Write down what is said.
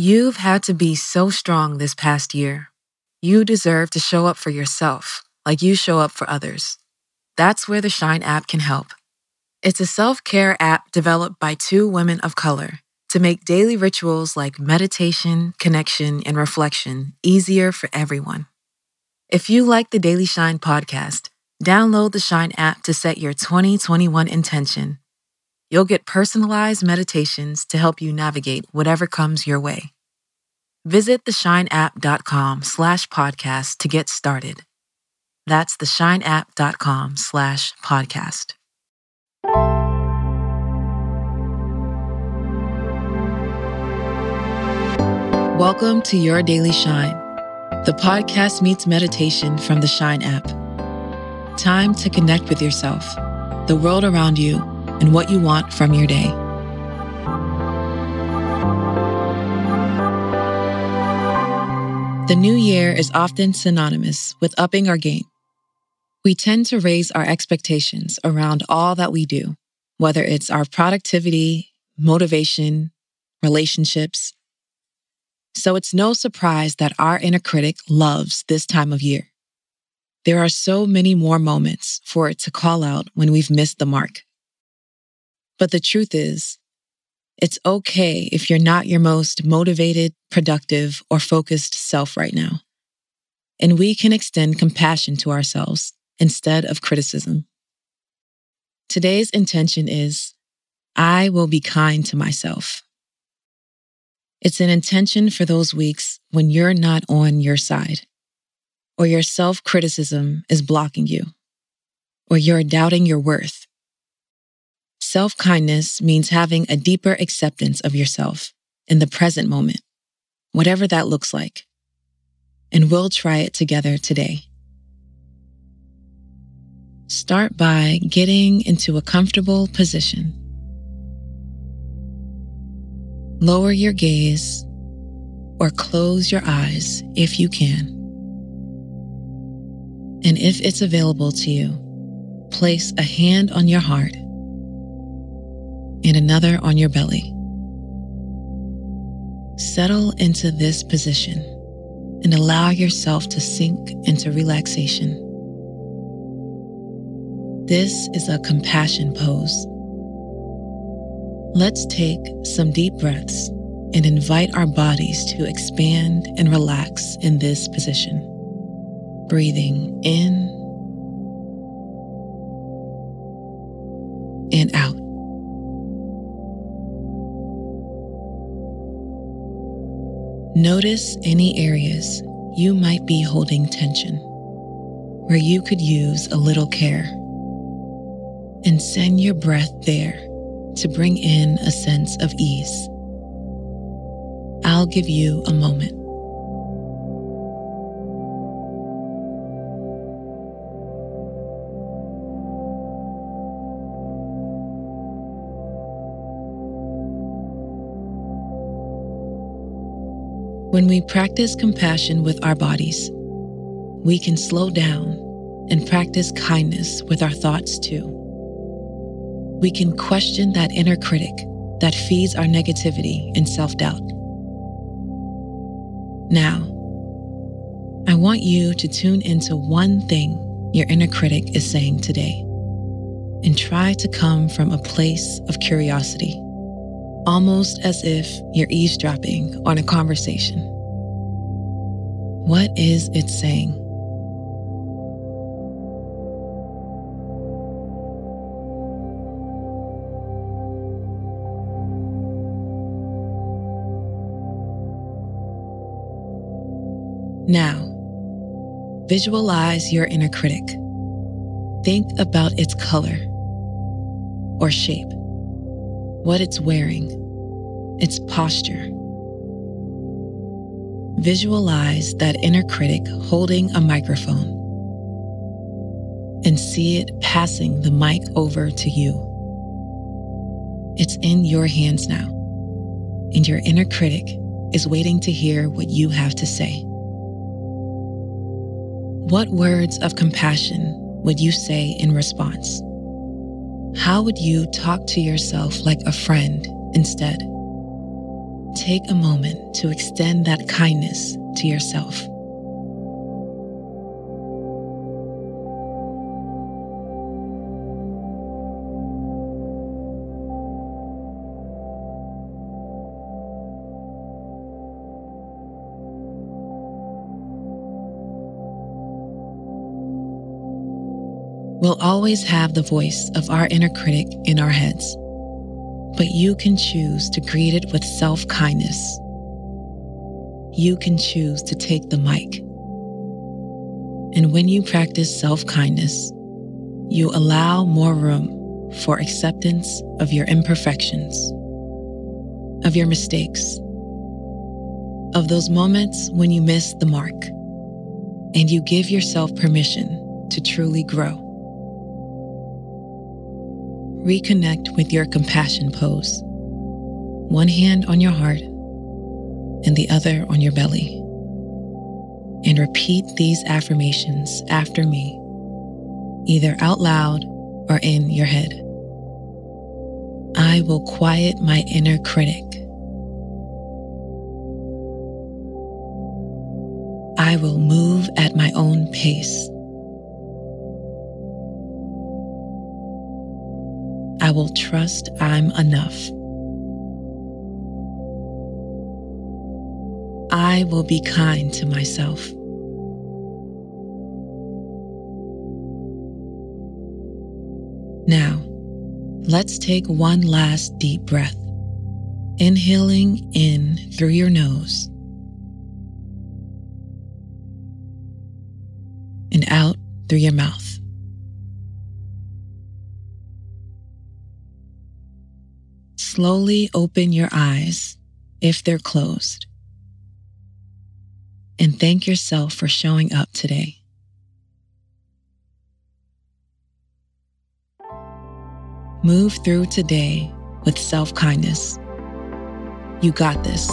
You've had to be so strong this past year. You deserve to show up for yourself like you show up for others. That's where the Shine app can help. It's a self care app developed by two women of color to make daily rituals like meditation, connection, and reflection easier for everyone. If you like the Daily Shine podcast, download the Shine app to set your 2021 intention You'll get personalized meditations to help you navigate whatever comes your way. Visit theshineapp.com slash podcast to get started. That's theshineapp.com slash podcast. Welcome to Your Daily Shine. The podcast meets meditation from the Shine app. Time to connect with yourself, the world around you, and what you want from your day. The new year is often synonymous with upping our game. We tend to raise our expectations around all that we do, whether it's our productivity, motivation, relationships. So it's no surprise that our inner critic loves this time of year. There are so many more moments for it to call out when we've missed the mark. But the truth is, it's okay if you're not your most motivated, productive, or focused self right now. And we can extend compassion to ourselves instead of criticism. Today's intention is I will be kind to myself. It's an intention for those weeks when you're not on your side, or your self criticism is blocking you, or you're doubting your worth Self kindness means having a deeper acceptance of yourself in the present moment, whatever that looks like. And we'll try it together today. Start by getting into a comfortable position. Lower your gaze or close your eyes if you can. And if it's available to you, place a hand on your heart and another on your belly. Settle into this position and allow yourself to sink into relaxation. This is a compassion pose. Let's take some deep breaths and invite our bodies to expand and relax in this position. Breathing in and out. Notice any areas you might be holding tension where you could use a little care. And send your breath there to bring in a sense of ease. I'll give you a moment. When we practice compassion with our bodies, we can slow down and practice kindness with our thoughts too. We can question that inner critic that feeds our negativity and self doubt. Now, I want you to tune into one thing your inner critic is saying today and try to come from a place of curiosity almost as if you're eavesdropping on a conversation. What is it saying? Now, visualize your inner critic. Think about its color or shape what it's wearing, its posture. Visualize that inner critic holding a microphone and see it passing the mic over to you. It's in your hands now, and your inner critic is waiting to hear what you have to say. What words of compassion would you say in response? How would you talk to yourself like a friend instead? Take a moment to extend that kindness to yourself. We'll always have the voice of our inner critic in our heads, but you can choose to greet it with self kindness. You can choose to take the mic. And when you practice self kindness, you allow more room for acceptance of your imperfections, of your mistakes, of those moments when you miss the mark, and you give yourself permission to truly grow. Reconnect with your compassion pose. One hand on your heart and the other on your belly. And repeat these affirmations after me, either out loud or in your head. I will quiet my inner critic. I will move at my own pace. I will trust I'm enough. I will be kind to myself. Now, let's take one last deep breath. Inhaling in through your nose and out through your mouth. Slowly open your eyes if they're closed. And thank yourself for showing up today. Move through today with self kindness. You got this.